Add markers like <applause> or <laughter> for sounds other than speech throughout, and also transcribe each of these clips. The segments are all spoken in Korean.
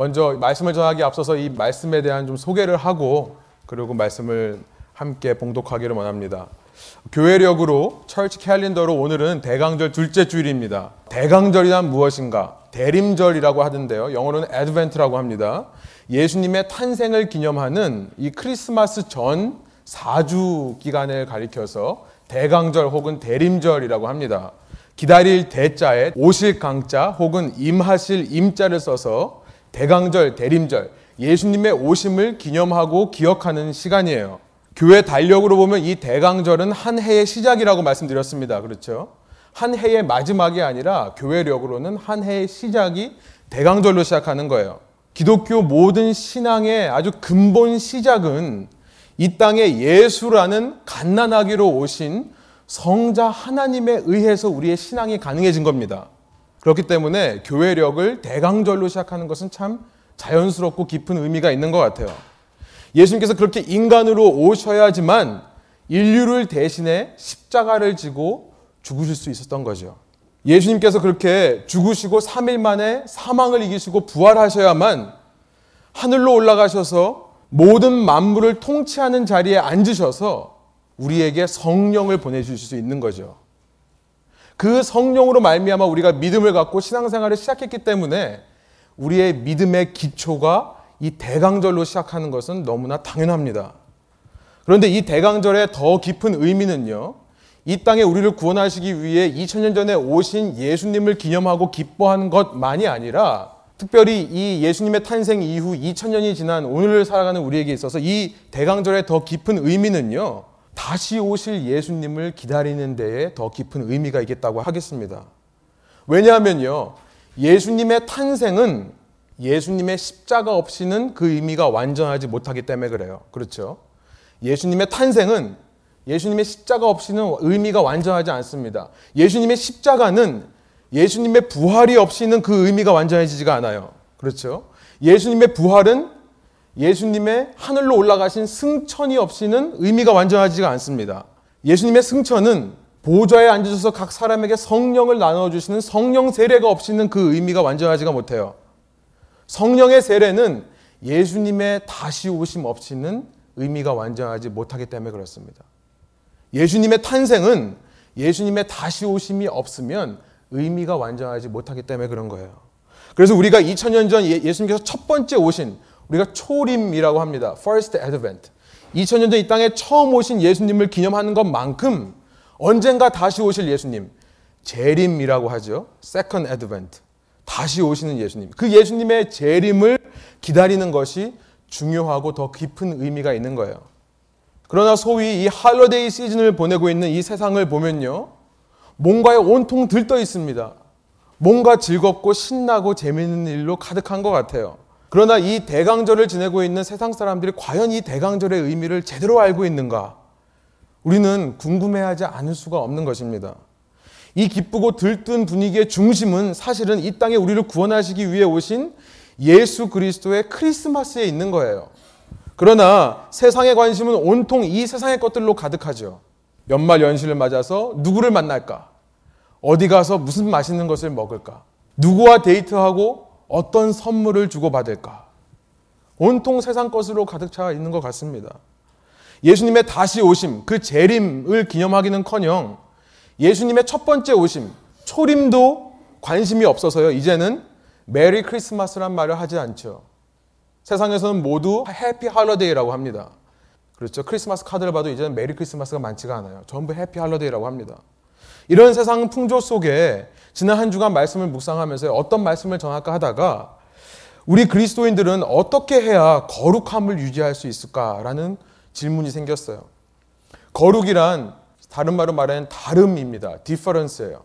먼저 말씀을 전하기 앞서서 이 말씀에 대한 좀 소개를 하고 그리고 말씀을 함께 봉독하기를 원합니다. 교회력으로 철치 캘린더로 오늘은 대강절 둘째 주일입니다. 대강절이란 무엇인가? 대림절이라고 하던데요. 영어로는 애드벤트라고 합니다. 예수님의 탄생을 기념하는 이 크리스마스 전 4주 기간을 가리켜서 대강절 혹은 대림절이라고 합니다. 기다릴 대자에 오실 강자 혹은 임하실 임자를 써서 대강절, 대림절, 예수님의 오심을 기념하고 기억하는 시간이에요. 교회 달력으로 보면 이 대강절은 한 해의 시작이라고 말씀드렸습니다. 그렇죠? 한 해의 마지막이 아니라 교회력으로는 한 해의 시작이 대강절로 시작하는 거예요. 기독교 모든 신앙의 아주 근본 시작은 이 땅에 예수라는 갓난아기로 오신 성자 하나님에 의해서 우리의 신앙이 가능해진 겁니다. 그렇기 때문에 교회력을 대강절로 시작하는 것은 참 자연스럽고 깊은 의미가 있는 것 같아요. 예수님께서 그렇게 인간으로 오셔야지만 인류를 대신해 십자가를 지고 죽으실 수 있었던 거죠. 예수님께서 그렇게 죽으시고 3일 만에 사망을 이기시고 부활하셔야만 하늘로 올라가셔서 모든 만물을 통치하는 자리에 앉으셔서 우리에게 성령을 보내주실 수 있는 거죠. 그 성령으로 말미암아 우리가 믿음을 갖고 신앙생활을 시작했기 때문에 우리의 믿음의 기초가 이 대강절로 시작하는 것은 너무나 당연합니다. 그런데 이 대강절의 더 깊은 의미는요. 이 땅에 우리를 구원하시기 위해 2000년 전에 오신 예수님을 기념하고 기뻐하는 것만이 아니라 특별히 이 예수님의 탄생 이후 2000년이 지난 오늘을 살아가는 우리에게 있어서 이 대강절의 더 깊은 의미는요. 다시 오실 예수님을 기다리는 데에 더 깊은 의미가 있겠다고 하겠습니다. 왜냐하면요. 예수님의 탄생은 예수님의 십자가 없이는 그 의미가 완전하지 못하기 때문에 그래요. 그렇죠? 예수님의 탄생은 예수님의 십자가 없이는 의미가 완전하지 않습니다. 예수님의 십자가는 예수님의 부활이 없이는 그 의미가 완전해지지가 않아요. 그렇죠? 예수님의 부활은 예수님의 하늘로 올라가신 승천이 없이는 의미가 완전하지가 않습니다. 예수님의 승천은 보좌에 앉으셔서 각 사람에게 성령을 나눠주시는 성령 세례가 없이는 그 의미가 완전하지가 못해요. 성령의 세례는 예수님의 다시 오심 없이는 의미가 완전하지 못하기 때문에 그렇습니다. 예수님의 탄생은 예수님의 다시 오심이 없으면 의미가 완전하지 못하기 때문에 그런 거예요. 그래서 우리가 2000년 전 예, 예수님께서 첫 번째 오신 우리가 초림이라고 합니다. First Advent. 2000년 전 이 땅에 처음 오신 예수님을 기념하는 것만큼 언젠가 다시 오실 예수님, 재림이라고 하죠. Second Advent. 다시 오시는 예수님. 그 예수님의 재림을 기다리는 것이 중요하고 더 깊은 의미가 있는 거예요. 그러나 소위 이 할러데이 시즌을 보내고 있는 이 세상을 보면요. 뭔가에 온통 들떠 있습니다. 뭔가 즐겁고 신나고 재미있는 일로 가득한 것 같아요. 그러나 이 대강절을 지내고 있는 세상 사람들이 과연 이 대강절의 의미를 제대로 알고 있는가? 우리는 궁금해하지 않을 수가 없는 것입니다. 이 기쁘고 들뜬 분위기의 중심은 사실은 이 땅에 우리를 구원하시기 위해 오신 예수 그리스도의 크리스마스에 있는 거예요. 그러나 세상의 관심은 온통 이 세상의 것들로 가득하죠. 연말 연시를 맞아서 누구를 만날까? 어디 가서 무슨 맛있는 것을 먹을까? 누구와 데이트하고 어떤 선물을 주고받을까? 온통 세상 것으로 가득 차 있는 것 같습니다. 예수님의 다시 오심, 그 재림을 기념하기는 커녕 예수님의 첫 번째 오심, 초림도 관심이 없어서요. 이제는 Merry Christmas란 말을 하지 않죠. 세상에서는 모두 Happy Holiday라고 합니다. 그렇죠. 크리스마스 카드를 봐도 이제는 Merry Christmas가 많지가 않아요. 전부 Happy Holiday라고 합니다. 이런 세상 풍조 속에 지난 한 주간 말씀을 묵상하면서 어떤 말씀을 전할까 하다가 우리 그리스도인들은 어떻게 해야 거룩함을 유지할 수 있을까라는 질문이 생겼어요. 거룩이란 다른 말로 말하면 다름입니다. 디퍼런스예요.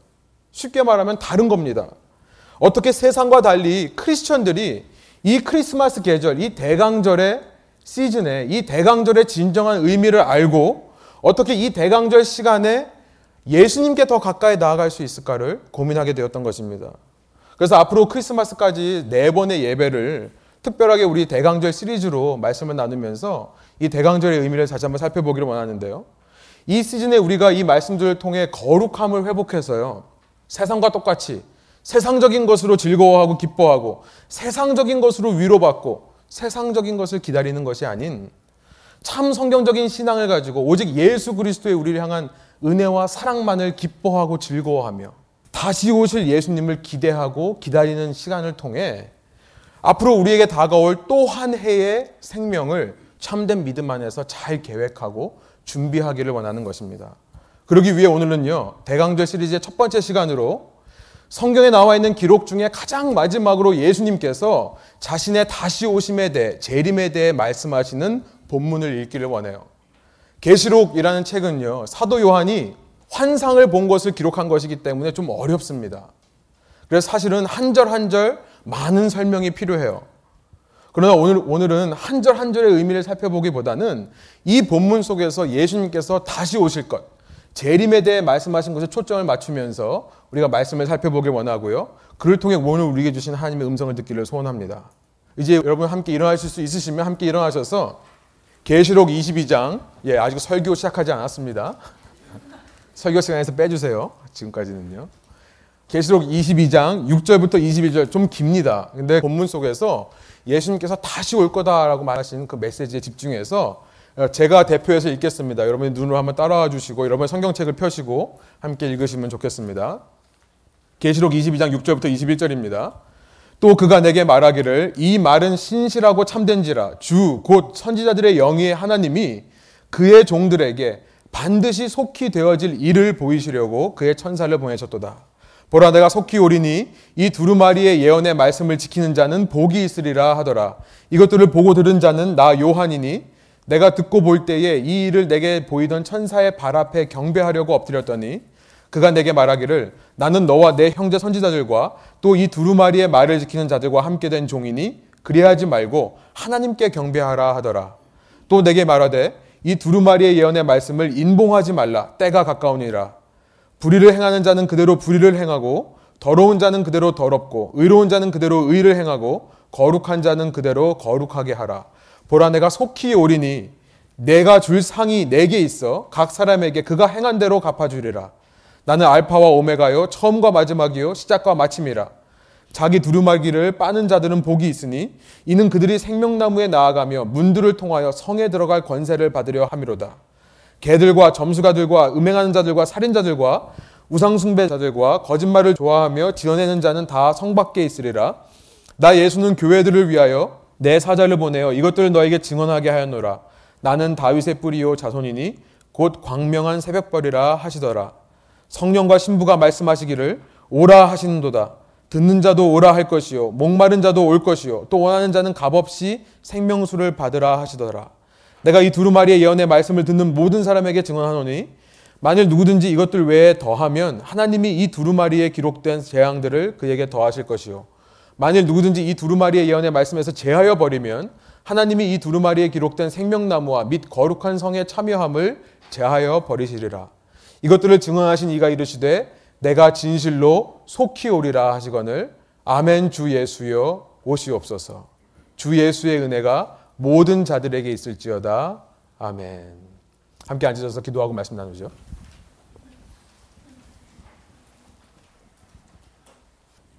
쉽게 말하면 다른 겁니다. 어떻게 세상과 달리 크리스천들이 이 크리스마스 계절, 이 대강절의 시즌에 이 대강절의 진정한 의미를 알고 어떻게 이 대강절 시간에 예수님께 더 가까이 나아갈 수 있을까를 고민하게 되었던 것입니다. 그래서 앞으로 크리스마스까지 네 번의 예배를 특별하게 우리 대강절 시리즈로 말씀을 나누면서 이 대강절의 의미를 다시 한번 살펴보기를 원하는데요. 이 시즌에 우리가 이 말씀들을 통해 거룩함을 회복해서요. 세상과 똑같이 세상적인 것으로 즐거워하고 기뻐하고 세상적인 것으로 위로받고 세상적인 것을 기다리는 것이 아닌 참 성경적인 신앙을 가지고 오직 예수 그리스도의 우리를 향한 은혜와 사랑만을 기뻐하고 즐거워하며 다시 오실 예수님을 기대하고 기다리는 시간을 통해 앞으로 우리에게 다가올 또 한 해의 생명을 참된 믿음 안에서 잘 계획하고 준비하기를 원하는 것입니다. 그러기 위해 오늘은요, 대강절 시리즈의 첫 번째 시간으로 성경에 나와 있는 기록 중에 가장 마지막으로 예수님께서 자신의 다시 오심에 대해, 재림에 대해 말씀하시는 본문을 읽기를 원해요. 계시록이라는 책은요, 사도 요한이 환상을 본 것을 기록한 것이기 때문에 좀 어렵습니다. 그래서 사실은 한 절 한 절 많은 설명이 필요해요. 그러나 오늘, 오늘은 한 절 한 절의 의미를 살펴보기보다는 이 본문 속에서 예수님께서 다시 오실 것, 재림에 대해 말씀하신 것에 초점을 맞추면서 우리가 말씀을 살펴보길 원하고요. 그를 통해 오늘 우리에게 주신 하나님의 음성을 듣기를 소원합니다. 이제 여러분 함께 일어나실 수 있으시면 함께 일어나셔서 계시록 22장, 예, 아직 설교 시작하지 않았습니다. 설교 시간에서 빼주세요. 지금까지는요. 계시록 22장 6절부터 21절 좀 깁니다. 근데 본문 속에서 예수님께서 다시 올 거다라고 말하신 그 메시지에 집중해서 제가 대표해서 읽겠습니다. 여러분이 눈으로 한번 따라와 주시고 여러분 성경책을 펴시고 함께 읽으시면 좋겠습니다. 계시록 22장 6절부터 21절입니다. 또 그가 내게 말하기를 이 말은 신실하고 참된지라 주 곧 선지자들의 영의 하나님이 그의 종들에게 반드시 속히 되어질 일을 보이시려고 그의 천사를 보내셨도다. 보라 내가 속히 오리니 이 두루마리의 예언의 말씀을 지키는 자는 복이 있으리라 하더라. 이것들을 보고 들은 자는 나 요한이니 내가 듣고 볼 때에 이 일을 내게 보이던 천사의 발 앞에 경배하려고 엎드렸더니 그가 내게 말하기를 나는 너와 내 형제 선지자들과 또 이 두루마리의 말을 지키는 자들과 함께 된 종이니 그리하지 말고 하나님께 경배하라 하더라. 또 내게 말하되 이 두루마리의 예언의 말씀을 인봉하지 말라 때가 가까우니라. 불의를 행하는 자는 그대로 불의를 행하고 더러운 자는 그대로 더럽고 의로운 자는 그대로 의를 행하고 거룩한 자는 그대로 거룩하게 하라. 보라 내가 속히 오리니 내가 줄 상이 내게 있어 각 사람에게 그가 행한 대로 갚아주리라. 나는 알파와 오메가요 처음과 마지막이요 시작과 마침이라. 자기 두루마기를 빠는 자들은 복이 있으니 이는 그들이 생명나무에 나아가며 문들을 통하여 성에 들어갈 권세를 받으려 함이로다. 개들과 점수가들과 음행하는 자들과 살인자들과 우상숭배자들과 거짓말을 좋아하며 지어내는 자는 다 성 밖에 있으리라. 나 예수는 교회들을 위하여 내 사자를 보내어 이것들을 너에게 증언하게 하였노라. 나는 다윗의 뿌리요 자손이니 곧 광명한 새벽벌이라 하시더라. 성령과 신부가 말씀하시기를 오라 하시는도다. 듣는 자도 오라 할 것이요 목마른 자도 올 것이요 또 원하는 자는 값없이 생명수를 받으라 하시더라. 내가 이 두루마리의 예언의 말씀을 듣는 모든 사람에게 증언하노니 만일 누구든지 이것들 외에 더하면 하나님이 이 두루마리에 기록된 재앙들을 그에게 더하실 것이요 만일 누구든지 이 두루마리의 예언의 말씀에서 제하여 버리면 하나님이 이 두루마리에 기록된 생명나무와 및 거룩한 성에 참여함을 제하여 버리시리라. 이것들을 증언하신 이가 이르시되 내가 진실로 속히 오리라 하시거늘 아멘 주 예수여 오시옵소서. 주 예수의 은혜가 모든 자들에게 있을지어다. 아멘. 함께 앉으셔서 기도하고 말씀 나누죠.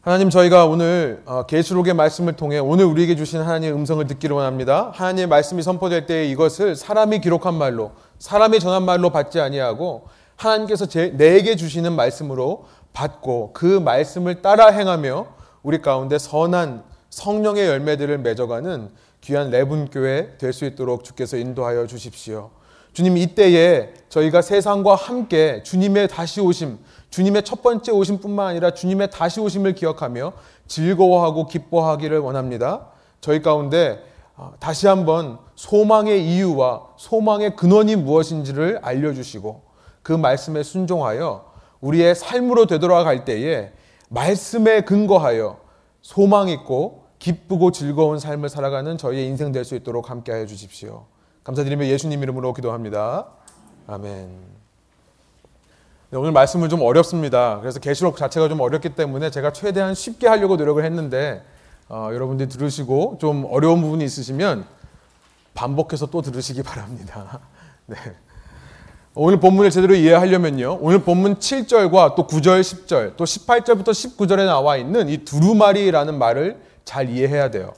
하나님 저희가 오늘 어, 계시록의 말씀을 통해 오늘 우리에게 주신 하나님의 음성을 듣기를 원합니다. 하나님의 말씀이 선포될 때 이것을 사람이 기록한 말로 사람이 전한 말로 받지 아니하고 하나님께서 제, 내게 주시는 말씀으로 받고 그 말씀을 따라 행하며 우리 가운데 선한 성령의 열매들을 맺어가는 귀한 레분교회 될 수 있도록 주께서 인도하여 주십시오. 주님 이때에 저희가 세상과 함께 주님의 다시 오심 주님의 첫 번째 오심뿐만 아니라 주님의 다시 오심을 기억하며 즐거워하고 기뻐하기를 원합니다. 저희 가운데 어, 다시 한번 소망의 이유와 소망의 근원이 무엇인지를 알려주시고 그 말씀에 순종하여 우리의 삶으로 되돌아갈 때에 말씀에 근거하여 소망 있고 기쁘고 즐거운 삶을 살아가는 저희의 인생 될 수 있도록 함께하여 주십시오. 감사드리며 예수님 이름으로 기도합니다. 아멘. 네, 오늘 말씀은 좀 어렵습니다. 그래서 계시록 자체가 좀 어렵기 때문에 제가 최대한 쉽게 하려고 노력을 했는데 어, 여러분들이 들으시고 좀 어려운 부분이 있으시면 반복해서 또 들으시기 바랍니다. <laughs> 네. 오늘 본문을 제대로 이해하려면요. 오늘 본문 7절과 또 9절, 10절, 또 18절부터 19절에 나와 있는 이 두루마리라는 말을 잘 이해해야 돼요.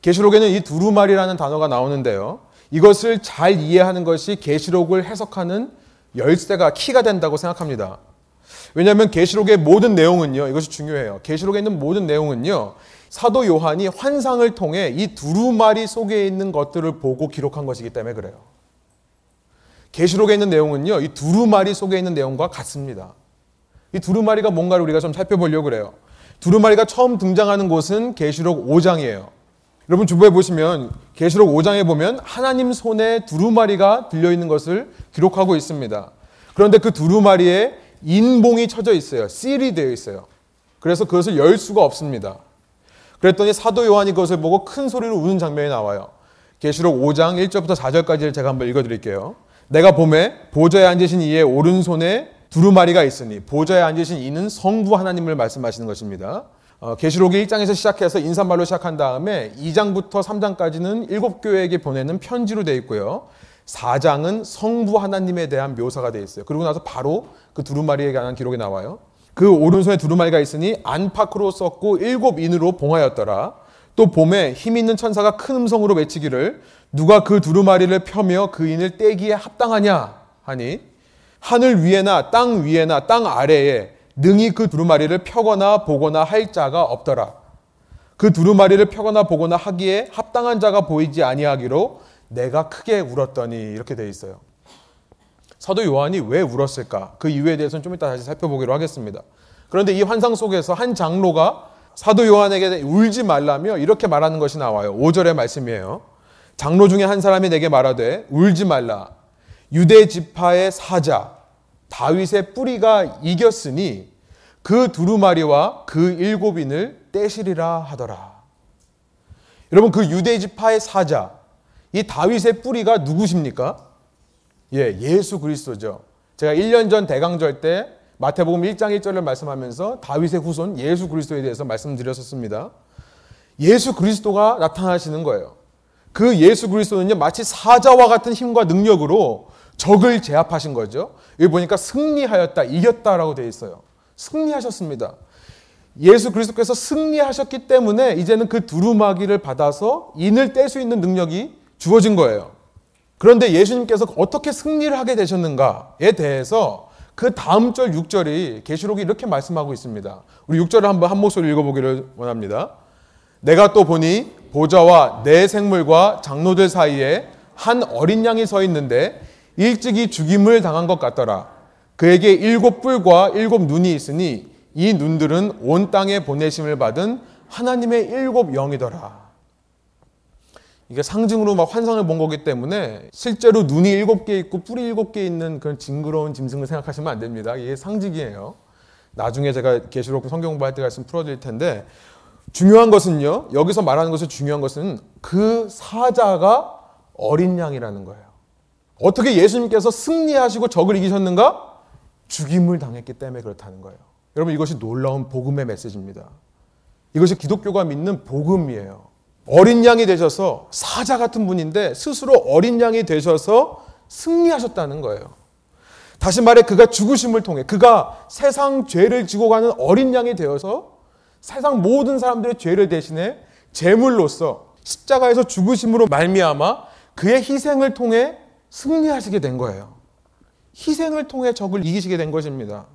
계시록에는 이 두루마리라는 단어가 나오는데요. 이것을 잘 이해하는 것이 계시록을 해석하는 열쇠가 키가 된다고 생각합니다. 왜냐하면 계시록의 모든 내용은요. 이것이 중요해요. 계시록에 있는 모든 내용은요. 사도 요한이 환상을 통해 이 두루마리 속에 있는 것들을 보고 기록한 것이기 때문에 그래요. 계시록에 있는 내용은요. 이 두루마리 속에 있는 내용과 같습니다. 이 두루마리가 뭔가를 우리가 좀 살펴보려고 그래요. 두루마리가 처음 등장하는 곳은 계시록 5장이에요. 여러분 주부에 보시면 계시록 5장에 보면 하나님 손에 두루마리가 들려 있는 것을 기록하고 있습니다. 그런데 그 두루마리에 인봉이 쳐져 있어요. 실이 되어 있어요. 그래서 그것을 열 수가 없습니다. 그랬더니 사도 요한이 그것을 보고 큰 소리로 우는 장면이 나와요. 계시록 5장 1절부터 4절까지를 제가 한번 읽어 드릴게요. 내가 봄에 보좌에 앉으신 이의 오른손에 두루마리가 있으니 보좌에 앉으신 이는 성부 하나님을 말씀하시는 것입니다. 어, 계시록이 1장에서 시작해서 인사말로 시작한 다음에 2장부터 3장까지는 일곱 교회에게 보내는 편지로 되어 있고요. 4장은 성부 하나님에 대한 묘사가 되어 있어요. 그리고 나서 바로 그 두루마리에 관한 기록이 나와요. 그 오른손에 두루마리가 있으니 안팎으로 썼고 일곱 인으로 봉하였더라. 또 봄에 힘 있는 천사가 큰 음성으로 외치기를 누가 그 두루마리를 펴며 그 인을 떼기에 합당하냐 하니 하늘 위에나 땅 위에나 땅 아래에 능히 그 두루마리를 펴거나 보거나 할 자가 없더라. 그 두루마리를 펴거나 보거나 하기에 합당한 자가 보이지 아니하기로 내가 크게 울었더니 이렇게 돼 있어요. 사도 요한이 왜 울었을까? 그 이유에 대해서는 좀 이따 다시 살펴보기로 하겠습니다. 그런데 이 환상 속에서 한 장로가 사도 요한에게 울지 말라며 이렇게 말하는 것이 나와요. 5절의 말씀이에요. 장로 중에 한 사람이 내게 말하되 울지 말라. 유대 지파의 사자 다윗의 뿌리가 이겼으니 그 두루마리와 그 일곱인을 떼시리라 하더라. 여러분 그 유대 지파의 사자 이 다윗의 뿌리가 누구십니까? 예, 예수 그리스도죠. 제가 1년 전 대강절 때 마태복음 1장 1절을 말씀하면서 다윗의 후손 예수 그리스도에 대해서 말씀드렸었습니다. 예수 그리스도가 나타나시는 거예요. 그 예수 그리스도는요, 마치 사자와 같은 힘과 능력으로 적을 제압하신 거죠. 여기 보니까 승리하였다, 이겼다라고 되어 있어요. 승리하셨습니다. 예수 그리스도께서 승리하셨기 때문에 이제는 그 두루마기를 받아서 인을 뗄 수 있는 능력이 주어진 거예요. 그런데 예수님께서 어떻게 승리를 하게 되셨는가에 대해서 그 다음 절 6절이 계시록이 이렇게 말씀하고 있습니다. 우리 6절을 한번 한 목소리 읽어보기를 원합니다. 내가 또 보니 보좌와 내 생물과 장로들 사이에 한 어린 양이 서 있는데 일찍이 죽임을 당한 것 같더라. 그에게 일곱 뿔과 일곱 눈이 있으니 이 눈들은 온 땅에 보내심을 받은 하나님의 일곱 영이더라. 이게 상징으로 막 환상을 본 거기 때문에 실제로 눈이 일곱 개 있고 뿔이 일곱 개 있는 그런 징그러운 짐승을 생각하시면 안 됩니다. 이게 상징이에요. 나중에 제가 계시록 성경 공부할 때 말씀 풀어드릴 텐데 중요한 것은요. 여기서 말하는 것이 중요한 것은 그 사자가 어린 양이라는 거예요. 어떻게 예수님께서 승리하시고 적을 이기셨는가? 죽임을 당했기 때문에 그렇다는 거예요. 여러분 이것이 놀라운 복음의 메시지입니다. 이것이 기독교가 믿는 복음이에요. 어린 양이 되셔서 사자 같은 분인데 스스로 어린 양이 되셔서 승리하셨다는 거예요. 다시 말해 그가 죽으심을 통해 그가 세상 죄를 지고 가는 어린 양이 되어서 세상 모든 사람들의 죄를 대신해 제물로서 십자가에서 죽으심으로 말미암아 그의 희생을 통해 승리하시게 된 거예요. 희생을 통해 적을 이기시게 된 것입니다.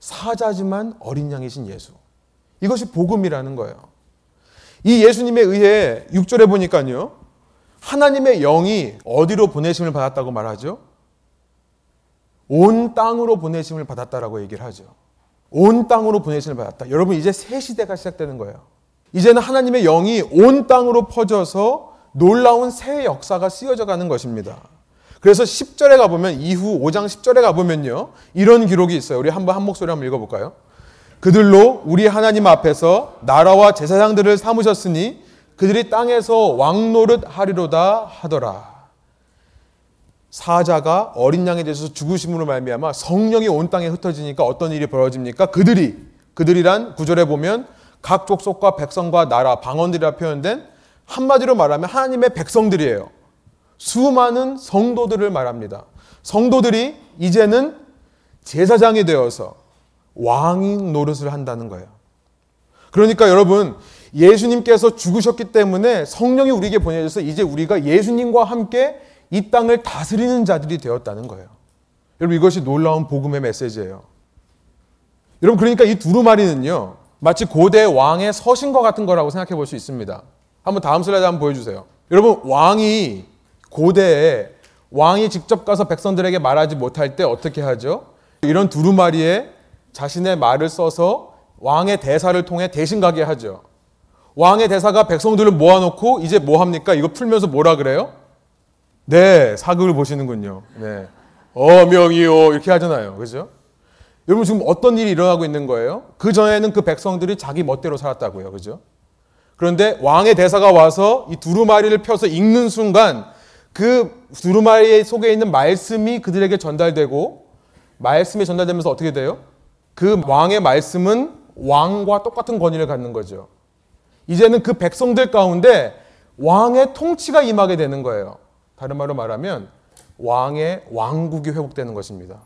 사자지만 어린 양이신 예수. 이것이 복음이라는 거예요. 이 예수님에 의해 6절에 보니까요. 하나님의 영이 어디로 보내심을 받았다고 말하죠? 온 땅으로 보내심을 받았다라고 얘기를 하죠. 온 땅으로 보내심을 받았다. 여러분 이제 새 시대가 시작되는 거예요. 이제는 하나님의 영이 온 땅으로 퍼져서 놀라운 새 역사가 쓰여져 가는 것입니다. 그래서 10절에 가보면 이후 5장 10절에 가보면요. 이런 기록이 있어요. 우리 한번 한 목소리 한번 읽어볼까요? 그들로 우리 하나님 앞에서 나라와 제사장들을 삼으셨으니 그들이 땅에서 왕노릇 하리로다 하더라. 사자가 어린 양에 대해서 죽으심으로 말미암아 성령이 온 땅에 흩어지니까 어떤 일이 벌어집니까? 그들이 그들이란 구절에 보면 각 족속과 백성과 나라 방언들이라 표현된 한마디로 말하면 하나님의 백성들이에요. 수많은 성도들을 말합니다. 성도들이 이제는 제사장이 되어서 왕 노릇을 한다는 거예요. 그러니까 여러분 예수님께서 죽으셨기 때문에 성령이 우리에게 보내져서 이제 우리가 예수님과 함께 이 땅을 다스리는 자들이 되었다는 거예요. 여러분 이것이 놀라운 복음의 메시지예요. 여러분 그러니까 이 두루마리는요 마치 고대 왕의 서신과 같은 거라고 생각해 볼 수 있습니다. 한번 다음 슬라이드 한번 보여주세요. 여러분 왕이 고대에 왕이 직접 가서 백성들에게 말하지 못할 때 어떻게 하죠? 이런 두루마리에 자신의 말을 써서 왕의 대사를 통해 대신 가게 하죠. 왕의 대사가 백성들을 모아놓고 이제 뭐 합니까? 이거 풀면서 뭐라 그래요? 네, 사극을 보시는군요. 네. 어명이요. 이렇게 하잖아요. 그죠? 여러분 지금 어떤 일이 일어나고 있는 거예요? 그 전에는 그 백성들이 자기 멋대로 살았다고요. 그죠? 그런데 왕의 대사가 와서 이 두루마리를 펴서 읽는 순간 그 두루마리 속에 있는 말씀이 그들에게 전달되고 말씀이 전달되면서 어떻게 돼요? 그 왕의 말씀은 왕과 똑같은 권위를 갖는 거죠. 이제는 그 백성들 가운데 왕의 통치가 임하게 되는 거예요. 다른 말로 말하면 왕의 왕국이 회복되는 것입니다.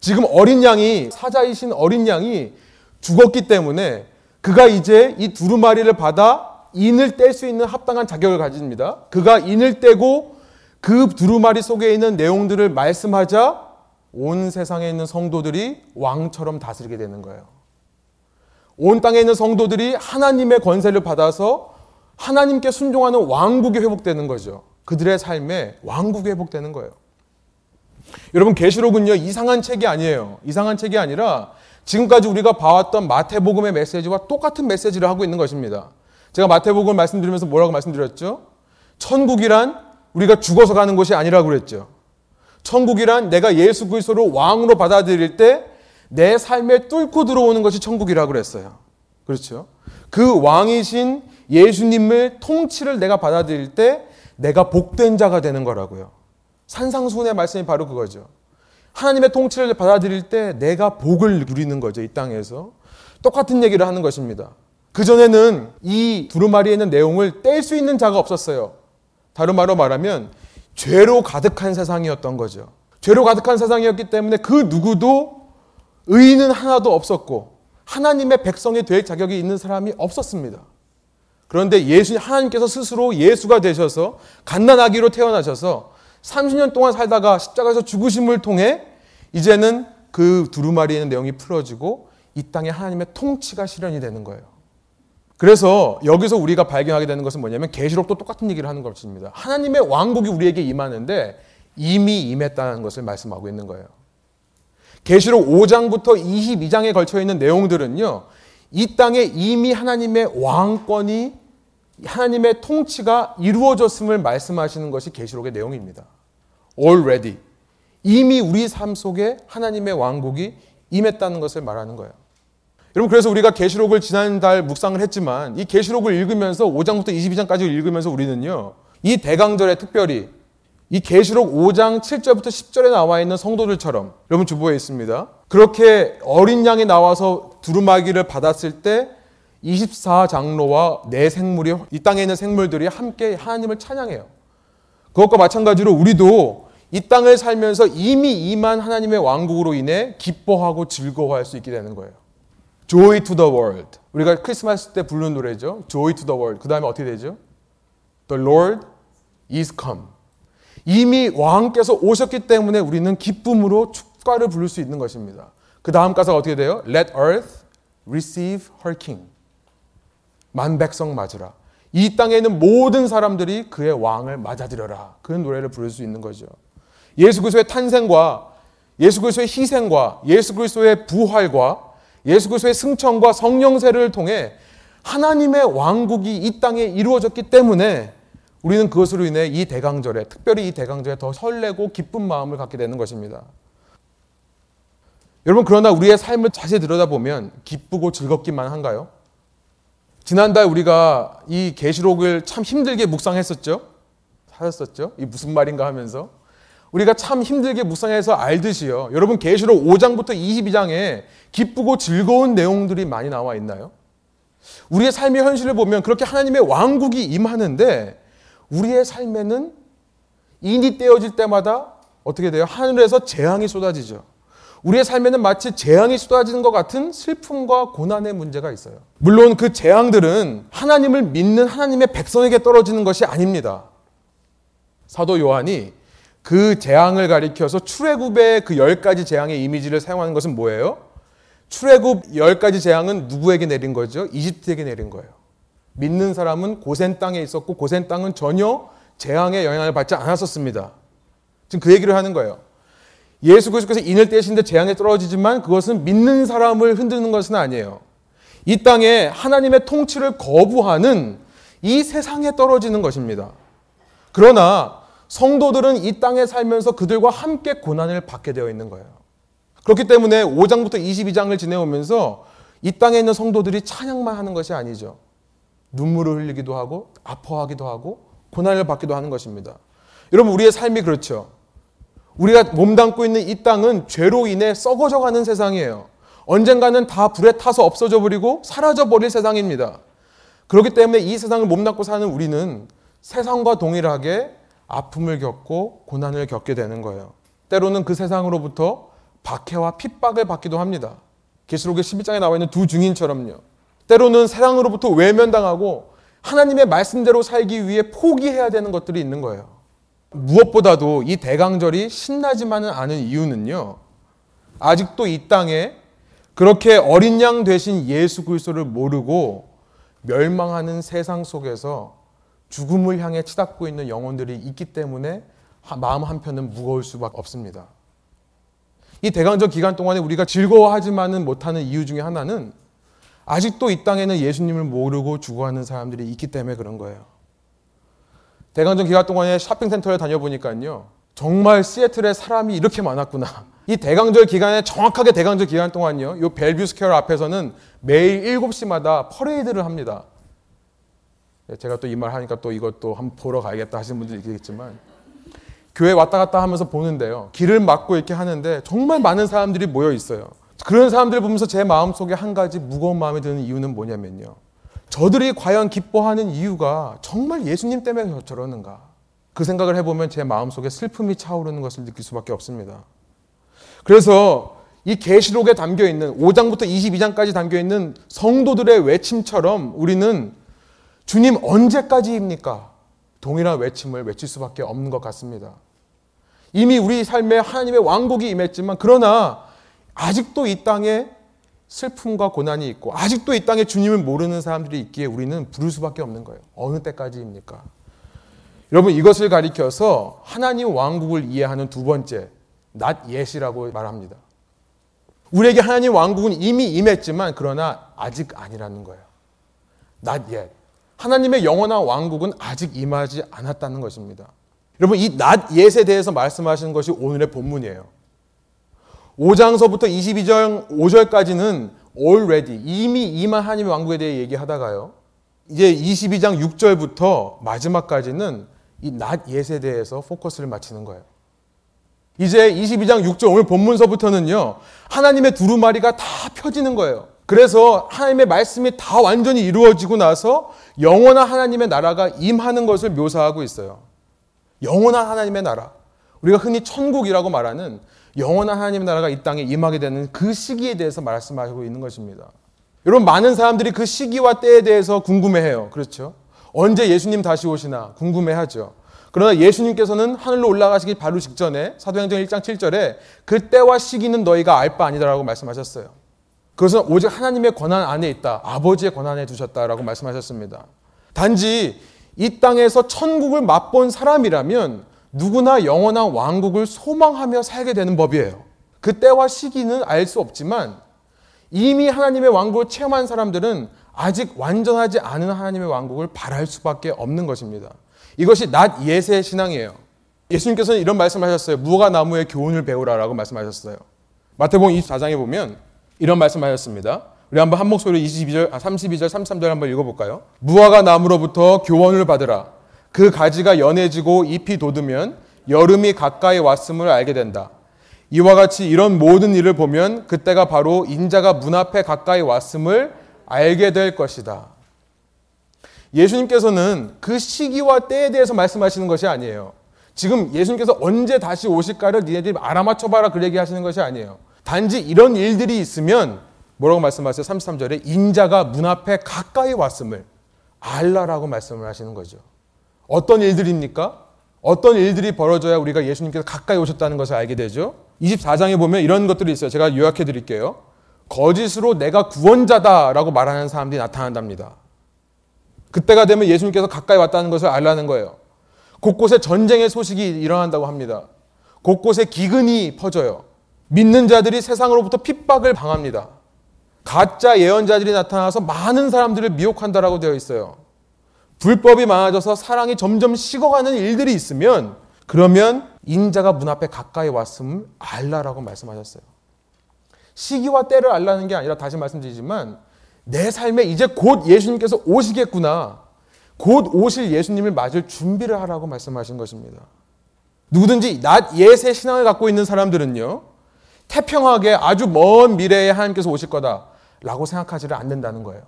지금 어린 양이 사자이신 어린 양이 죽었기 때문에 그가 이제 이 두루마리를 받아 인을 뗄 수 있는 합당한 자격을 가집니다. 그가 인을 떼고 그 두루마리 속에 있는 내용들을 말씀하자 온 세상에 있는 성도들이 왕처럼 다스리게 되는 거예요. 온 땅에 있는 성도들이 하나님의 권세를 받아서 하나님께 순종하는 왕국이 회복되는 거죠. 그들의 삶에 왕국이 회복되는 거예요. 여러분 계시록은요 이상한 책이 아니에요. 이상한 책이 아니라 지금까지 우리가 봐왔던 마태복음의 메시지와 똑같은 메시지를 하고 있는 것입니다. 제가 마태복음을 말씀드리면서 뭐라고 말씀드렸죠? 천국이란 우리가 죽어서 가는 곳이 아니라고 그랬죠. 천국이란 내가 예수 그리스도를 왕으로 받아들일 때 내 삶에 뚫고 들어오는 것이 천국이라고 그랬어요. 그렇죠? 그 왕이신 예수님의 통치를 내가 받아들일 때 내가 복된 자가 되는 거라고요. 산상수훈의 말씀이 바로 그거죠. 하나님의 통치를 받아들일 때 내가 복을 누리는 거죠. 이 땅에서. 똑같은 얘기를 하는 것입니다. 그전에는 이 두루마리에 있는 내용을 뗄 수 있는 자가 없었어요. 다른 말로 말하면 죄로 가득한 세상이었던 거죠. 죄로 가득한 세상이었기 때문에 그 누구도 의인은 하나도 없었고 하나님의 백성이 될 자격이 있는 사람이 없었습니다. 그런데 예수 하나님께서 스스로 예수가 되셔서 갓난아기로 태어나셔서 30년 동안 살다가 십자가에서 죽으심을 통해 이제는 그 두루마리의 내용이 풀어지고 이 땅에 하나님의 통치가 실현이 되는 거예요. 그래서 여기서 우리가 발견하게 되는 것은 뭐냐면 계시록도 똑같은 얘기를 하는 것입니다. 하나님의 왕국이 우리에게 임하는데 이미 임했다는 것을 말씀하고 있는 거예요. 계시록 5장부터 22장에 걸쳐 있는 내용들은요. 이 땅에 이미 하나님의 왕권이 하나님의 통치가 이루어졌음을 말씀하시는 것이 계시록의 내용입니다. already 이미 우리 삶 속에 하나님의 왕국이 임했다는 것을 말하는 거예요. 여러분 그래서 우리가 계시록을 지난달 묵상을 했지만 이 계시록을 읽으면서 5장부터 22장까지 읽으면서 우리는요. 이 대강절에 특별히 이 계시록 5장 7절부터 10절에 나와 있는 성도들처럼 여러분 주보에 있습니다. 그렇게 어린 양이 나와서 두루마기를 받았을 때 24장로와 내 생물이 이 땅에 있는 생물들이 함께 하나님을 찬양해요. 그것과 마찬가지로 우리도 이 땅을 살면서 이미 임한 하나님의 왕국으로 인해 기뻐하고 즐거워할 수 있게 되는 거예요. Joy to the world. 우리가 크리스마스 때 부르는 노래죠. Joy to the world. 그 다음에 어떻게 되죠? The Lord is come. 이미 왕께서 오셨기 때문에 우리는 기쁨으로 축가를 부를 수 있는 것입니다. 그 다음 가사가 어떻게 돼요? Let earth receive her king. 만 백성 맞으라. 이 땅에 있는 모든 사람들이 그의 왕을 맞아들여라. 그 노래를 부를 수 있는 거죠. 예수 그리스도의 탄생과 예수 그리스도의 희생과 예수 그리스도의 부활과 예수 그리스도의 승천과 성령 세를 통해 하나님의 왕국이 이 땅에 이루어졌기 때문에 우리는 그것으로 인해 이 대강절에 특별히 이 대강절에 더 설레고 기쁜 마음을 갖게 되는 것입니다. 여러분 그러나 우리의 삶을 자세히 들여다보면 기쁘고 즐겁기만 한가요? 지난달 우리가 이 계시록을 참 힘들게 묵상했었죠. 하셨었죠. 이 무슨 말인가 하면서 우리가 참 힘들게 묵상해서 알듯이요. 여러분 계시록 5장부터 22장에 기쁘고 즐거운 내용들이 많이 나와 있나요? 우리의 삶의 현실을 보면 그렇게 하나님의 왕국이 임하는데 우리의 삶에는 인이 떼어질 때마다 어떻게 돼요? 하늘에서 재앙이 쏟아지죠. 우리의 삶에는 마치 재앙이 쏟아지는 것 같은 슬픔과 고난의 문제가 있어요. 물론 그 재앙들은 하나님을 믿는 하나님의 백성에게 떨어지는 것이 아닙니다. 사도 요한이 그 재앙을 가리켜서 출애굽의 그 열 가지 재앙의 이미지를 사용하는 것은 뭐예요? 출애굽 열 가지 재앙은 누구에게 내린 거죠? 이집트에게 내린 거예요. 믿는 사람은 고센 땅에 있었고 고센 땅은 전혀 재앙의 영향을 받지 않았었습니다. 지금 그 얘기를 하는 거예요. 예수 그리스도께서 인을 떼신 데 재앙에 떨어지지만 그것은 믿는 사람을 흔드는 것은 아니에요. 이 땅에 하나님의 통치를 거부하는 이 세상에 떨어지는 것입니다. 그러나 성도들은 이 땅에 살면서 그들과 함께 고난을 받게 되어 있는 거예요. 그렇기 때문에 5장부터 22장을 지내오면서 이 땅에 있는 성도들이 찬양만 하는 것이 아니죠. 눈물을 흘리기도 하고 아파하기도 하고 고난을 받기도 하는 것입니다. 여러분 우리의 삶이 그렇죠. 우리가 몸담고 있는 이 땅은 죄로 인해 썩어져 가는 세상이에요. 언젠가는 다 불에 타서 없어져 버리고 사라져 버릴 세상입니다. 그렇기 때문에 이 세상을 몸담고 사는 우리는 세상과 동일하게 아픔을 겪고 고난을 겪게 되는 거예요. 때로는 그 세상으로부터 박해와 핍박을 받기도 합니다. 계시록의 12장에 나와 있는 두 증인처럼요. 때로는 세상으로부터 외면당하고 하나님의 말씀대로 살기 위해 포기해야 되는 것들이 있는 거예요. 무엇보다도 이 대강절이 신나지만은 않은 이유는요. 아직도 이 땅에 그렇게 어린 양 되신 예수 그리스도를 모르고 멸망하는 세상 속에서 죽음을 향해 치닫고 있는 영혼들이 있기 때문에 마음 한편은 무거울 수밖에 없습니다. 이 대강절 기간 동안에 우리가 즐거워하지만은 못하는 이유 중에 하나는 아직도 이 땅에는 예수님을 모르고 죽어가는 사람들이 있기 때문에 그런 거예요. 대강절 기간 동안에 쇼핑센터에 다녀보니까요. 정말 시애틀에 사람이 이렇게 많았구나. 이 대강절 기간에 정확하게 대강절 기간 동안요. 이 벨뷰 스퀘어 앞에서는 매일 7시마다 퍼레이드를 합니다. 예, 제가 또 이 말 하니까 또 이것도 한번 보러 가야겠다 하시는 분들 있겠지만 교회 왔다 갔다 하면서 보는데요. 길을 막고 이렇게 하는데 정말 많은 사람들이 모여 있어요. 그런 사람들 보면서 제 마음속에 한 가지 무거운 마음이 드는 이유는 뭐냐면요. 저들이 과연 기뻐하는 이유가 정말 예수님 때문에 저러는가? 그 생각을 해보면 제 마음속에 슬픔이 차오르는 것을 느낄 수밖에 없습니다. 그래서 이 계시록에 담겨 있는 5장부터 22장까지 담겨 있는 성도들의 외침처럼 우리는 주님 언제까지입니까? 동일한 외침을 외칠 수밖에 없는 것 같습니다. 이미 우리 삶에 하나님의 왕국이 임했지만 그러나 아직도 이 땅에 슬픔과 고난이 있고 아직도 이 땅에 주님을 모르는 사람들이 있기에 우리는 부를 수밖에 없는 거예요. 어느 때까지입니까? 여러분 이것을 가리켜서 하나님 왕국을 이해하는 두 번째 not yet이라고 말합니다. 우리에게 하나님 왕국은 이미 임했지만 그러나 아직 아니라는 거예요. not yet. 하나님의 영원한 왕국은 아직 임하지 않았다는 것입니다. 여러분 이 not yet에 대해서 말씀하시는 것이 오늘의 본문이에요. 5장서부터 22장 5절까지는 already 이미 임한 하나님의 왕국에 대해 얘기하다가요. 이제 22장 6절부터 마지막까지는 이 낮 예에 대해서 포커스를 맞추는 거예요. 이제 22장 6절 오늘 본문서부터는요. 하나님의 두루마리가 다 펴지는 거예요. 그래서 하나님의 말씀이 다 완전히 이루어지고 나서 영원한 하나님의 나라가 임하는 것을 묘사하고 있어요. 영원한 하나님의 나라. 우리가 흔히 천국이라고 말하는 영원한 하나님의 나라가 이 땅에 임하게 되는 그 시기에 대해서 말씀하고 있는 것입니다. 여러분 많은 사람들이 그 시기와 때에 대해서 궁금해해요. 그렇죠? 언제 예수님 다시 오시나 궁금해하죠. 그러나 예수님께서는 하늘로 올라가시기 바로 직전에 사도행전 1장 7절에 그 때와 시기는 너희가 알 바 아니다라고 말씀하셨어요. 그것은 오직 하나님의 권한 안에 있다. 아버지의 권한에 두셨다라고 말씀하셨습니다. 단지 이 땅에서 천국을 맛본 사람이라면 누구나 영원한 왕국을 소망하며 살게 되는 법이에요. 그 때와 시기는 알 수 없지만 이미 하나님의 왕국을 체험한 사람들은 아직 완전하지 않은 하나님의 왕국을 바랄 수밖에 없는 것입니다. 이것이 낮 예세 신앙이에요. 예수님께서는 이런 말씀하셨어요. 무화과 나무의 교훈을 배우라라고 말씀하셨어요. 마태복음 24장에 보면 이런 말씀하셨습니다. 우리 한번 한 목소리로 22절, 32절, 33절 한번 읽어볼까요? 무화과 나무로부터 교훈을 받으라. 그 가지가 연해지고 잎이 돋으면 여름이 가까이 왔음을 알게 된다. 이와 같이 이런 모든 일을 보면 그때가 바로 인자가 문 앞에 가까이 왔음을 알게 될 것이다. 예수님께서는 그 시기와 때에 대해서 말씀하시는 것이 아니에요. 지금 예수님께서 언제 다시 오실까를 니네들이 알아맞혀봐라 그 얘기 하시는 것이 아니에요. 단지 이런 일들이 있으면 뭐라고 말씀하세요? 33절에 인자가 문 앞에 가까이 왔음을 알라라고 말씀을 하시는 거죠. 어떤 일들입니까? 어떤 일들이 벌어져야 우리가 예수님께서 가까이 오셨다는 것을 알게 되죠. 24장에 보면 이런 것들이 있어요. 제가 요약해 드릴게요. 거짓으로 내가 구원자다라고 말하는 사람들이 나타난답니다. 그때가 되면 예수님께서 가까이 왔다는 것을 알라는 거예요. 곳곳에 전쟁의 소식이 일어난다고 합니다. 곳곳에 기근이 퍼져요. 믿는 자들이 세상으로부터 핍박을 당합니다. 가짜 예언자들이 나타나서 많은 사람들을 미혹한다라고 되어 있어요. 불법이 많아져서 사랑이 점점 식어가는 일들이 있으면 그러면 인자가 문 앞에 가까이 왔음을 알라라고 말씀하셨어요. 시기와 때를 알라는 게 아니라 다시 말씀드리지만 내 삶에 이제 곧 예수님께서 오시겠구나. 곧 오실 예수님을 맞을 준비를 하라고 말씀하신 것입니다. 누구든지 낮 예세 신앙을 갖고 있는 사람들은요. 태평하게 아주 먼 미래에 하나님께서 오실 거다라고 생각하지를 않는다는 거예요.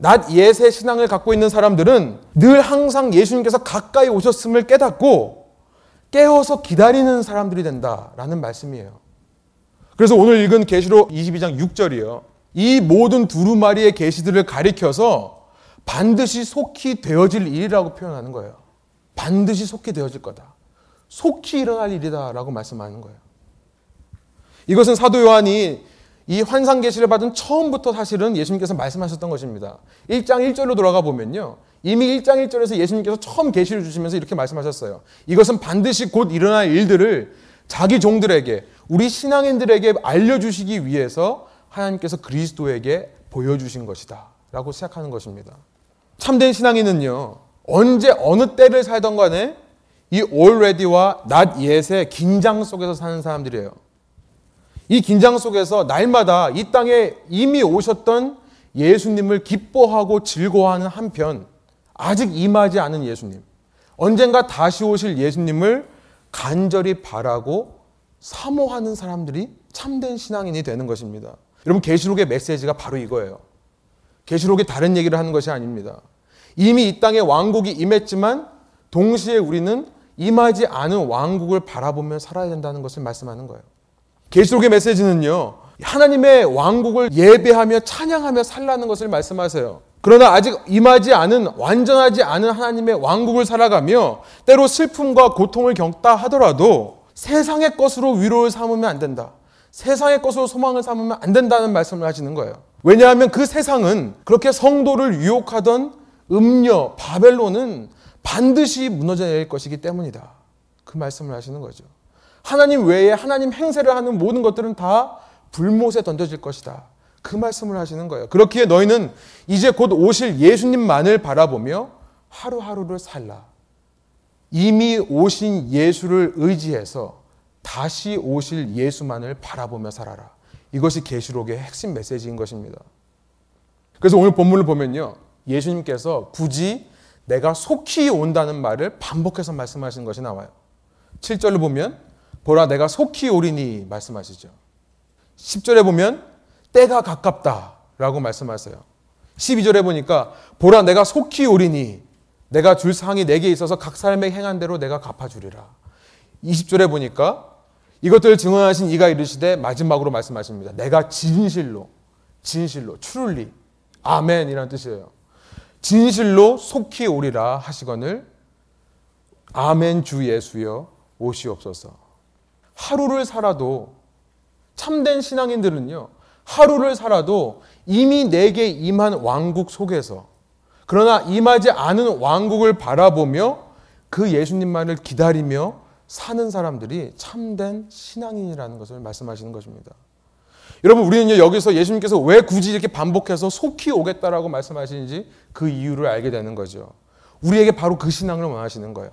낮 예세 신앙을 갖고 있는 사람들은 늘 항상 예수님께서 가까이 오셨음을 깨닫고 깨어서 기다리는 사람들이 된다라는 말씀이에요. 그래서 오늘 읽은 계시록 22장 6절이요. 이 모든 두루마리의 계시들을 가리켜서 반드시 속히 되어질 일이라고 표현하는 거예요. 반드시 속히 되어질 거다. 속히 일어날 일이다라고 말씀하는 거예요. 이것은 사도 요한이 이 환상 계시를 받은 처음부터 사실은 예수님께서 말씀하셨던 것입니다. 1장 1절로 돌아가 보면요. 이미 1장 1절에서 예수님께서 처음 계시를 주시면서 이렇게 말씀하셨어요. 이것은 반드시 곧 일어날 일들을 자기 종들에게 우리 신앙인들에게 알려주시기 위해서 하나님께서 그리스도에게 보여주신 것이다. 라고 시작하는 것입니다. 참된 신앙인은요, 언제 어느 때를 살던 간에 이 already와 not yet의 긴장 속에서 사는 사람들이에요. 이 긴장 속에서 날마다 이 땅에 이미 오셨던 예수님을 기뻐하고 즐거워하는 한편 아직 임하지 않은 예수님, 언젠가 다시 오실 예수님을 간절히 바라고 사모하는 사람들이 참된 신앙인이 되는 것입니다. 여러분 계시록의 메시지가 바로 이거예요. 계시록이 다른 얘기를 하는 것이 아닙니다. 이미 이 땅에 왕국이 임했지만 동시에 우리는 임하지 않은 왕국을 바라보며 살아야 된다는 것을 말씀하는 거예요. 계시록의 메시지는요. 하나님의 왕국을 예배하며 찬양하며 살라는 것을 말씀하세요. 그러나 아직 임하지 않은 완전하지 않은 하나님의 왕국을 살아가며 때로 슬픔과 고통을 겪다 하더라도 세상의 것으로 위로를 삼으면 안 된다. 세상의 것으로 소망을 삼으면 안 된다는 말씀을 하시는 거예요. 왜냐하면 그 세상은 그렇게 성도를 유혹하던 음녀 바벨론은 반드시 무너져 내릴 것이기 때문이다. 그 말씀을 하시는 거죠. 하나님 외에 하나님 행세를 하는 모든 것들은 다 불못에 던져질 것이다. 그 말씀을 하시는 거예요. 그렇기에 너희는 이제 곧 오실 예수님만을 바라보며 하루하루를 살라. 이미 오신 예수를 의지해서 다시 오실 예수만을 바라보며 살아라. 이것이 계시록의 핵심 메시지인 것입니다. 그래서 오늘 본문을 보면요. 예수님께서 굳이 내가 속히 온다는 말을 반복해서 말씀하시는 것이 나와요. 7절을 보면 보라 내가 속히 오리니 말씀하시죠. 10절에 보면 때가 가깝다라고 말씀하세요. 12절에 보니까 보라 내가 속히 오리니 내가 줄 상이 내게 있어서 각 사람에게 행한 대로 내가 갚아주리라. 20절에 보니까 이것들을 증언하신 이가 이르시되 마지막으로 말씀하십니다. 내가 진실로 진실로 truly 아멘이라는 뜻이에요. 진실로 속히 오리라 하시거늘 아멘 주 예수여 오시옵소서. 하루를 살아도 참된 신앙인들은요. 하루를 살아도 이미 내게 임한 왕국 속에서 그러나 임하지 않은 왕국을 바라보며 그 예수님만을 기다리며 사는 사람들이 참된 신앙인이라는 것을 말씀하시는 것입니다. 여러분 우리는 여기서 예수님께서 왜 굳이 이렇게 반복해서 속히 오겠다라고 말씀하시는지 그 이유를 알게 되는 거죠. 우리에게 바로 그 신앙을 원하시는 거예요.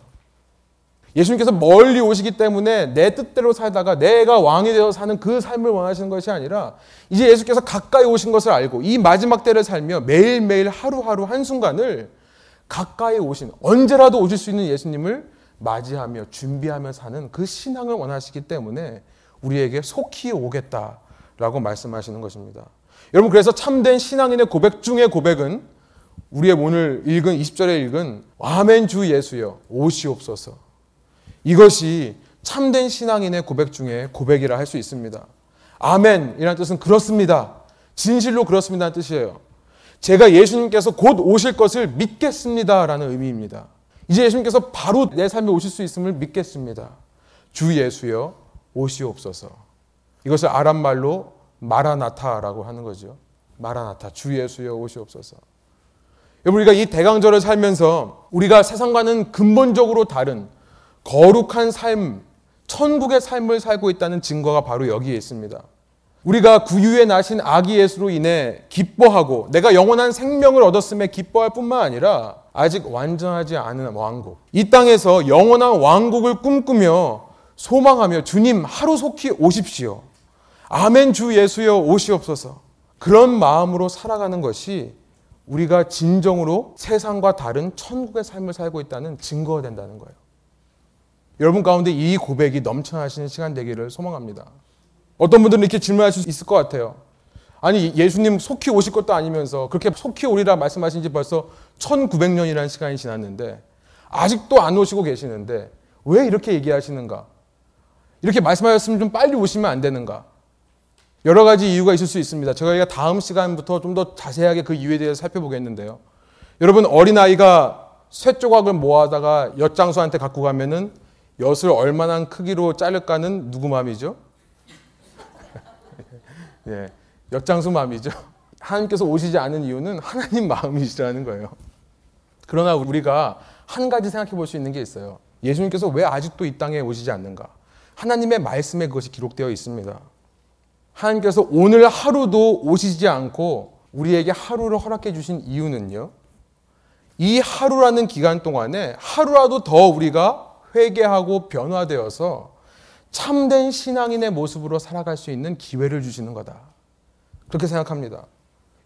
예수님께서 멀리 오시기 때문에 내 뜻대로 살다가 내가 왕이 되어 사는 그 삶을 원하시는 것이 아니라 이제 예수께서 가까이 오신 것을 알고 이 마지막 때를 살며 매일매일 하루하루 한순간을 가까이 오신 언제라도 오실 수 있는 예수님을 맞이하며 준비하며 사는 그 신앙을 원하시기 때문에 우리에게 속히 오겠다라고 말씀하시는 것입니다. 여러분 그래서 참된 신앙인의 고백 중의 고백은 우리의 오늘 읽은 20절에 읽은 아멘 주 예수여 오시옵소서 이것이 참된 신앙인의 고백 중에 고백이라 할 수 있습니다. 아멘이라는 뜻은 그렇습니다. 진실로 그렇습니다는 뜻이에요. 제가 예수님께서 곧 오실 것을 믿겠습니다라는 의미입니다. 이제 예수님께서 바로 내 삶에 오실 수 있음을 믿겠습니다. 주 예수여 오시옵소서. 이것을 아람 말로 마라나타라고 하는 거죠. 마라나타 주 예수여 오시옵소서. 여러분 우리가 이 대강절을 살면서 우리가 세상과는 근본적으로 다른 거룩한 삶, 천국의 삶을 살고 있다는 증거가 바로 여기에 있습니다. 우리가 구유에 나신 아기 예수로 인해 기뻐하고 내가 영원한 생명을 얻었음에 기뻐할 뿐만 아니라 아직 완전하지 않은 왕국. 이 땅에서 영원한 왕국을 꿈꾸며 소망하며 주님 하루속히 오십시오. 아멘 주 예수여 오시옵소서. 그런 마음으로 살아가는 것이 우리가 진정으로 세상과 다른 천국의 삶을 살고 있다는 증거가 된다는 거예요. 여러분 가운데 이 고백이 넘쳐나시는 시간 되기를 소망합니다. 어떤 분들은 이렇게 질문하실 수 있을 것 같아요. 아니 예수님 속히 오실 것도 아니면서 그렇게 속히 오리라 말씀하신 지 벌써 1900년이라는 시간이 지났는데 아직도 안 오시고 계시는데 왜 이렇게 얘기하시는가? 이렇게 말씀하셨으면 좀 빨리 오시면 안 되는가? 여러 가지 이유가 있을 수 있습니다. 저희가 다음 시간부터 좀 더 자세하게 그 이유에 대해서 살펴보겠는데요. 여러분 어린아이가 쇠 조각을 모아다가 엿장수한테 갖고 가면은 엿을 얼마나 크기로 자를까는 누구 마음이죠? <laughs> 예, 엿장수 마음이죠. 하나님께서 오시지 않은 이유는 하나님 마음이시라는 거예요. 그러나 우리가 한 가지 생각해 볼 수 있는 게 있어요. 예수님께서 왜 아직도 이 땅에 오시지 않는가? 하나님의 말씀에 그것이 기록되어 있습니다. 하나님께서 오늘 하루도 오시지 않고 우리에게 하루를 허락해 주신 이유는요. 이 하루라는 기간 동안에 하루라도 더 우리가 회개하고 변화되어서 참된 신앙인의 모습으로 살아갈 수 있는 기회를 주시는 거다. 그렇게 생각합니다.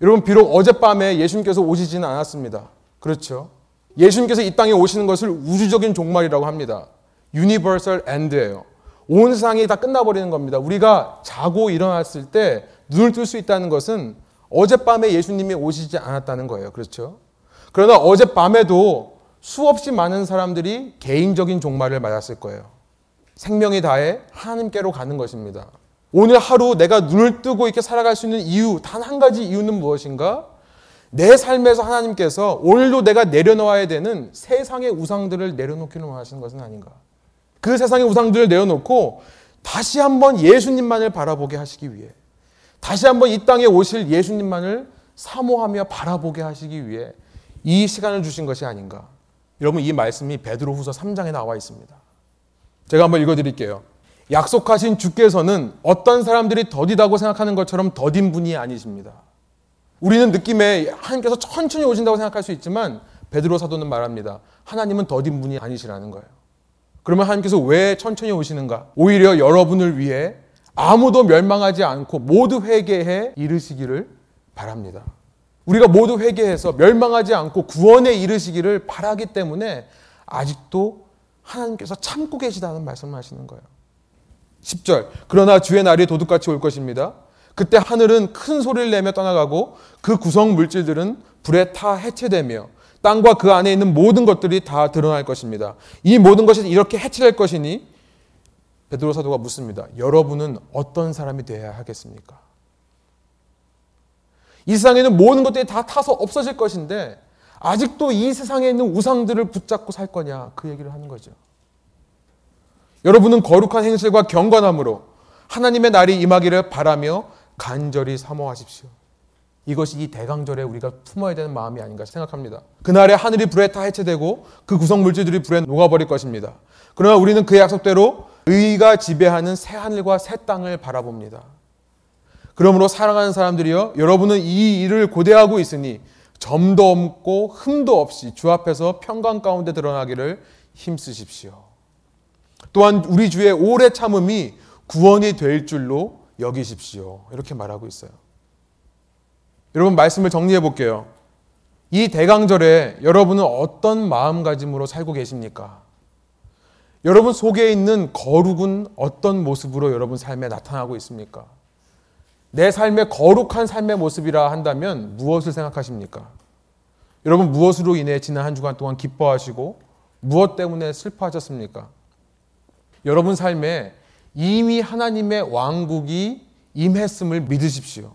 여러분, 비록 어젯밤에 예수님께서 오시지는 않았습니다. 그렇죠? 예수님께서 이 땅에 오시는 것을 우주적인 종말이라고 합니다. universal end예요. 온 세상이 다 끝나버리는 겁니다. 우리가 자고 일어났을 때 눈을 뜰 수 있다는 것은 어젯밤에 예수님이 오시지 않았다는 거예요. 그렇죠? 그러나 어젯밤에도 수없이 많은 사람들이 개인적인 종말을 맞았을 거예요. 생명이 다해 하나님께로 가는 것입니다. 오늘 하루 내가 눈을 뜨고 이렇게 살아갈 수 있는 이유, 단 한 가지 이유는 무엇인가? 내 삶에서 하나님께서 오늘도 내가 내려놓아야 되는 세상의 우상들을 내려놓기를 원하시는 것은 아닌가? 그 세상의 우상들을 내어놓고 다시 한번 예수님만을 바라보게 하시기 위해 다시 한번 이 땅에 오실 예수님만을 사모하며 바라보게 하시기 위해 이 시간을 주신 것이 아닌가. 여러분 이 말씀이 베드로후서 3장에 나와 있습니다. 제가 한번 읽어 드릴게요. 약속하신 주께서는 어떤 사람들이 더디다고 생각하는 것처럼 더딘 분이 아니십니다. 우리는 느낌에 하나님께서 천천히 오신다고 생각할 수 있지만 베드로 사도는 말합니다. 하나님은 더딘 분이 아니시라는 거예요. 그러면 하나님께서 왜 천천히 오시는가? 오히려 여러분을 위해 아무도 멸망하지 않고 모두 회개해 이르시기를 바랍니다. 우리가 모두 회개해서 멸망하지 않고 구원에 이르시기를 바라기 때문에 아직도 하나님께서 참고 계시다는 말씀을 하시는 거예요. 10절. 그러나 주의 날이 도둑같이 올 것입니다. 그때 하늘은 큰 소리를 내며 떠나가고 그 구성 물질들은 불에 타 해체되며 땅과 그 안에 있는 모든 것들이 다 드러날 것입니다. 이 모든 것이 이렇게 해체될 것이니 베드로 사도가 묻습니다. 여러분은 어떤 사람이 되어야 하겠습니까? 이 세상에는 모든 것들이 다 타서 없어질 것인데 아직도 이 세상에 있는 우상들을 붙잡고 살 거냐 그 얘기를 하는 거죠. 여러분은 거룩한 행실과 경건함으로 하나님의 날이 임하기를 바라며 간절히 사모하십시오. 이것이 이 대강절에 우리가 품어야 되는 마음이 아닌가 생각합니다. 그날에 하늘이 불에 타 해체되고 그 구성 물질들이 불에 녹아버릴 것입니다. 그러나 우리는 그 약속대로 의가 지배하는 새 하늘과 새 땅을 바라봅니다. 그러므로 사랑하는 사람들이여 여러분은 이 일을 고대하고 있으니 점도 없고 흠도 없이 주 앞에서 평강 가운데 드러나기를 힘쓰십시오. 또한 우리 주의 오래 참음이 구원이 될 줄로 여기십시오. 이렇게 말하고 있어요. 여러분 말씀을 정리해 볼게요. 이 대강절에 여러분은 어떤 마음가짐으로 살고 계십니까? 여러분 속에 있는 거룩은 어떤 모습으로 여러분 삶에 나타나고 있습니까? 내 삶의 거룩한 삶의 모습이라 한다면 무엇을 생각하십니까? 여러분 무엇으로 인해 지난 한 주간 동안 기뻐하시고 무엇 때문에 슬퍼하셨습니까? 여러분 삶에 이미 하나님의 왕국이 임했음을 믿으십시오.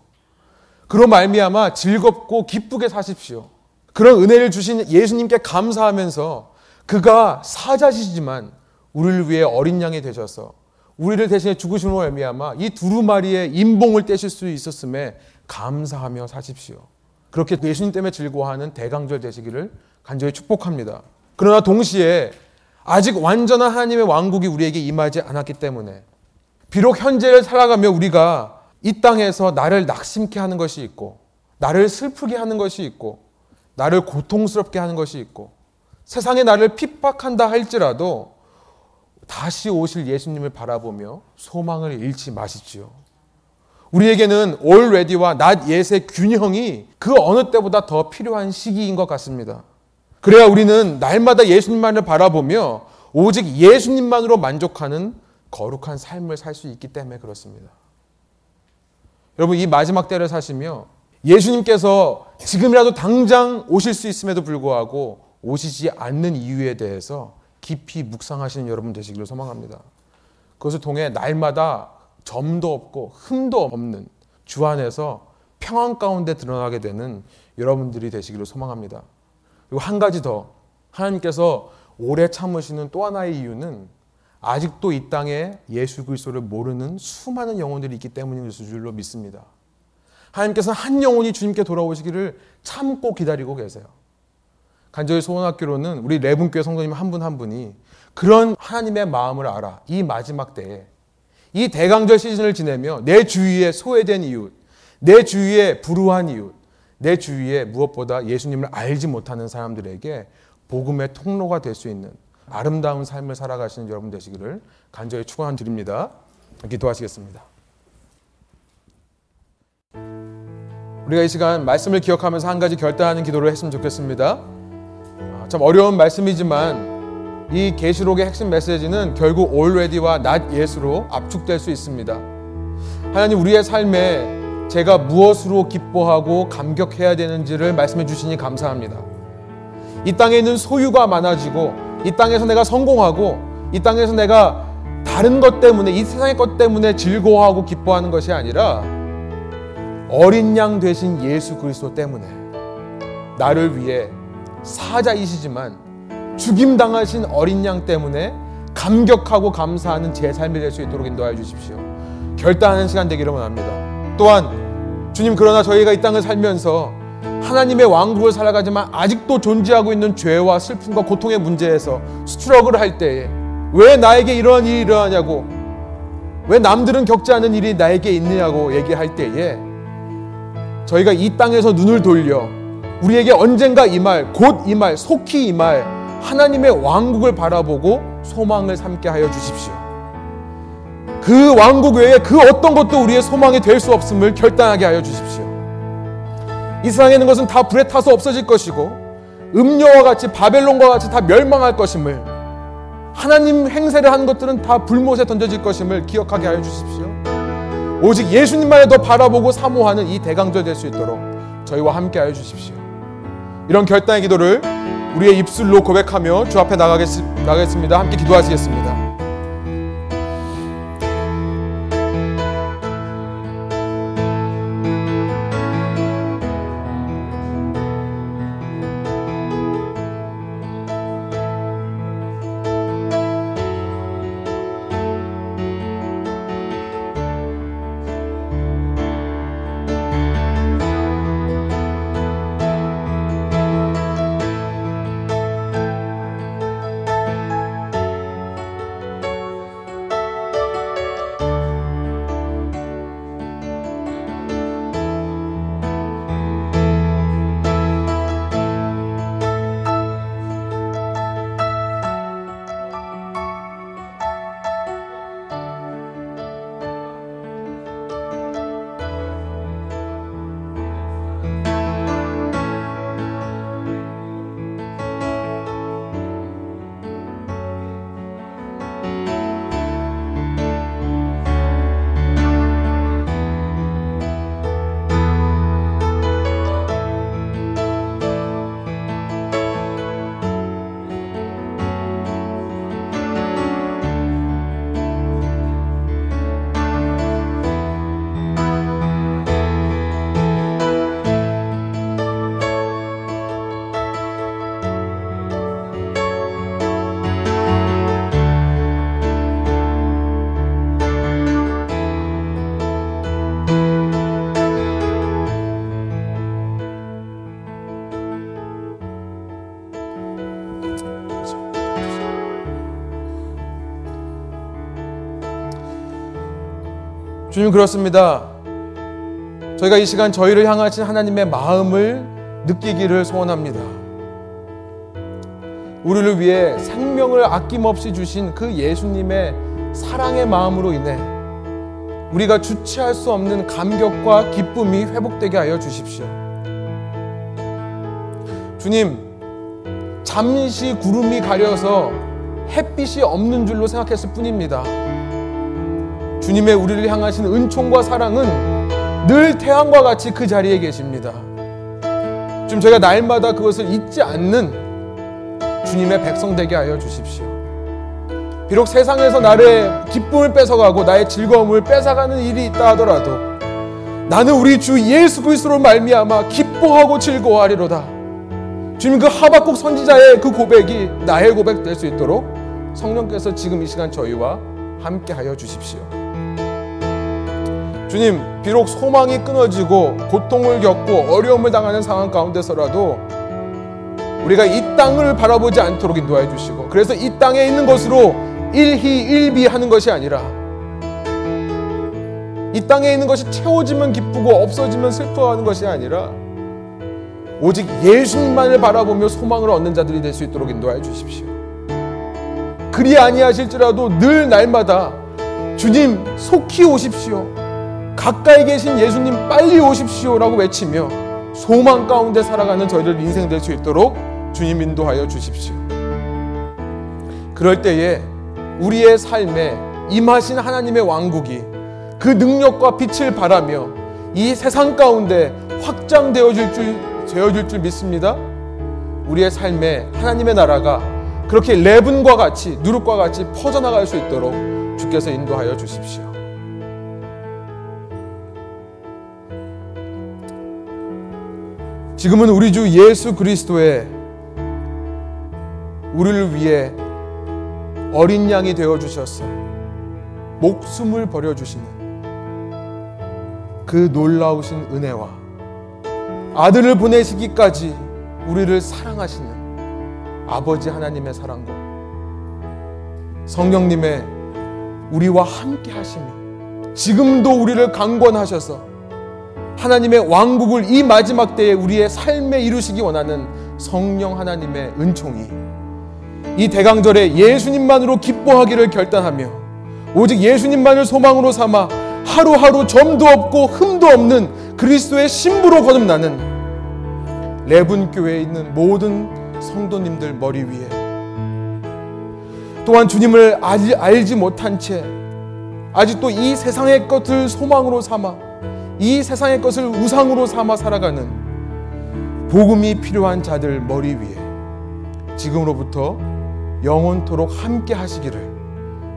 그로 말미암아 즐겁고 기쁘게 사십시오. 그런 은혜를 주신 예수님께 감사하면서 그가 사자시지만 우리를 위해 어린 양이 되셔서 우리를 대신해 죽으심으로 말미암아 이 두루마리의 인봉을 떼실 수 있었음에 감사하며 사십시오. 그렇게 예수님 때문에 즐거워하는 대강절 되시기를 간절히 축복합니다. 그러나 동시에 아직 완전한 하나님의 왕국이 우리에게 임하지 않았기 때문에 비록 현재를 살아가며 우리가 이 땅에서 나를 낙심케 하는 것이 있고 나를 슬프게 하는 것이 있고 나를 고통스럽게 하는 것이 있고 세상에 나를 핍박한다 할지라도 다시 오실 예수님을 바라보며 소망을 잃지 마십시오. 우리에게는 already와 not yet의 균형이 그 어느 때보다 더 필요한 시기인 것 같습니다. 그래야 우리는 날마다 예수님만을 바라보며 오직 예수님만으로 만족하는 거룩한 삶을 살 수 있기 때문에 그렇습니다. 여러분, 이 마지막 때를 사시며 예수님께서 지금이라도 당장 오실 수 있음에도 불구하고 오시지 않는 이유에 대해서 깊이 묵상하시는 여러분 되시기를 소망합니다. 그것을 통해 날마다 점도 없고 흠도 없는 주 안에서 평안 가운데 드러나게 되는 여러분들이 되시기를 소망합니다. 그리고 한 가지 더 하나님께서 오래 참으시는 또 하나의 이유는 아직도 이 땅에 예수 그리스도를 모르는 수많은 영혼들이 있기 때문인 줄로 믿습니다. 하나님께서는 한 영혼이 주님께 돌아오시기를 참고 기다리고 계세요. 간절히 소원학교로는 우리 레분교회 성도님 한 분한 한 분이 그런 하나님의 마음을 알아 이 마지막 때에 이 대강절 시즌을 지내며 내 주위에 소외된 이웃, 내 주위에 불우한 이웃, 내 주위에 무엇보다 예수님을 알지 못하는 사람들에게 복음의 통로가 될 수 있는 아름다운 삶을 살아가시는 여러분 되시기를 간절히 축원드립니다. 기도하시겠습니다. 우리가 이 시간 말씀을 기억하면서 한 가지 결단하는 기도를 했으면 좋겠습니다. 아, 참 어려운 말씀이지만 이 계시록의 핵심 메시지는 결국 already와 not yet으로 압축될 수 있습니다. 하나님 우리의 삶에 제가 무엇으로 기뻐하고 감격해야 되는지를 말씀해 주시니 감사합니다. 이 땅에 있는 소유가 많아지고 이 땅에서 내가 성공하고 이 땅에서 내가 다른 것 때문에 이 세상의 것 때문에 즐거워하고 기뻐하는 것이 아니라 어린 양 되신 예수 그리스도 때문에 나를 위해 사자이시지만 죽임 당하신 어린 양 때문에 감격하고 감사하는 제 삶이 될 수 있도록 인도하여 주십시오. 결단하는 시간 되기를 원합니다. 또한 주님 그러나 저희가 이 땅을 살면서 하나님의 왕국을 살아가지만 아직도 존재하고 있는 죄와 슬픔과 고통의 문제에서 스트럭을 할 때에 왜 나에게 이러한 일이 일어나냐고 왜 남들은 겪지 않은 일이 나에게 있느냐고 얘기할 때에 저희가 이 땅에서 눈을 돌려 우리에게 언젠가 이 말, 곧이 말, 속히 이말 하나님의 왕국을 바라보고 소망을 삼게 하여 주십시오. 그 왕국 외에 그 어떤 것도 우리의 소망이 될 수 없음을 결단하게 하여 주십시오. 이 세상에 있는 것은 다 불에 타서 없어질 것이고 음료와 같이 바벨론과 같이 다 멸망할 것임을 하나님 행세를 하는 것들은 다 불못에 던져질 것임을 기억하게 하여 주십시오. 오직 예수님만을 더 바라보고 사모하는 이 대강절 될 수 있도록 저희와 함께 하여 주십시오. 이런 결단의 기도를 우리의 입술로 고백하며 주 앞에 나가겠, 나가겠습니다. 함께 기도하시겠습니다. 주님 그렇습니다. 저희가 이 시간 저희를 향하신 하나님의 마음을 느끼기를 소원합니다. 우리를 위해 생명을 아낌없이 주신 그 예수님의 사랑의 마음으로 인해 우리가 주체할 수 없는 감격과 기쁨이 회복되게 하여 주십시오. 주님, 잠시 구름이 가려서 햇빛이 없는 줄로 생각했을 뿐입니다. 주님의 우리를 향하신 은총과 사랑은 늘 태양과 같이 그 자리에 계십니다. 지금 저희가 날마다 그것을 잊지 않는 주님의 백성 되게 하여 주십시오. 비록 세상에서 나의 기쁨을 뺏어가고 나의 즐거움을 뺏어가는 일이 있다 하더라도 나는 우리 주 예수 그리스도로 말미암아 기뻐하고 즐거워하리로다. 주님 그 하박국 선지자의 그 고백이 나의 고백 될 수 있도록 성령께서 지금 이 시간 저희와 함께 하여 주십시오. 주님, 비록 소망이 끊어지고 고통을 겪고 어려움을 당하는 상황 가운데서라도 우리가 이 땅을 바라보지 않도록 인도해 주시고 그래서 이 땅에 있는 것으로 일희일비 하는 것이 아니라 이 땅에 있는 것이 채워지면 기쁘고 없어지면 슬퍼하는 것이 아니라 오직 예수님만을 바라보며 소망을 얻는 자들이 될 수 있도록 인도하여 주십시오. 그리 아니하실지라도 늘 날마다 주님 속히 오십시오. 가까이 계신 예수님 빨리 오십시오라고 외치며 소망 가운데 살아가는 저희들 인생 될 수 있도록 주님 인도하여 주십시오. 그럴 때에 우리의 삶에 임하신 하나님의 왕국이 그 능력과 빛을 발하며 이 세상 가운데 확장되어질 줄, 되어질 줄 믿습니다. 우리의 삶에 하나님의 나라가 그렇게 레븐과 같이 누룩과 같이 퍼져나갈 수 있도록 주께서 인도하여 주십시오. 지금은 우리 주 예수 그리스도의 우리를 위해 어린 양이 되어 주셔서 목숨을 버려 주시는 그 놀라우신 은혜와 아들을 보내시기까지 우리를 사랑하시는 아버지 하나님의 사랑과 성령님의 우리와 함께 하심이 지금도 우리를 강권하셔서 하나님의 왕국을 이 마지막 때에 우리의 삶에 이루시기 원하는 성령 하나님의 은총이 이 대강절에 예수님만으로 기뻐하기를 결단하며 오직 예수님만을 소망으로 삼아 하루하루 점도 없고 흠도 없는 그리스도의 신부로 거듭나는 레분 교회에 있는 모든 성도님들 머리 위에 또한 주님을 알지 못한 채 아직도 이 세상의 것을 소망으로 삼아 이 세상의 것을 우상으로 삼아 살아가는 복음이 필요한 자들 머리 위에 지금으로부터 영원토록 함께 하시기를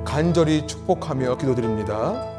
간절히 축복하며 기도드립니다.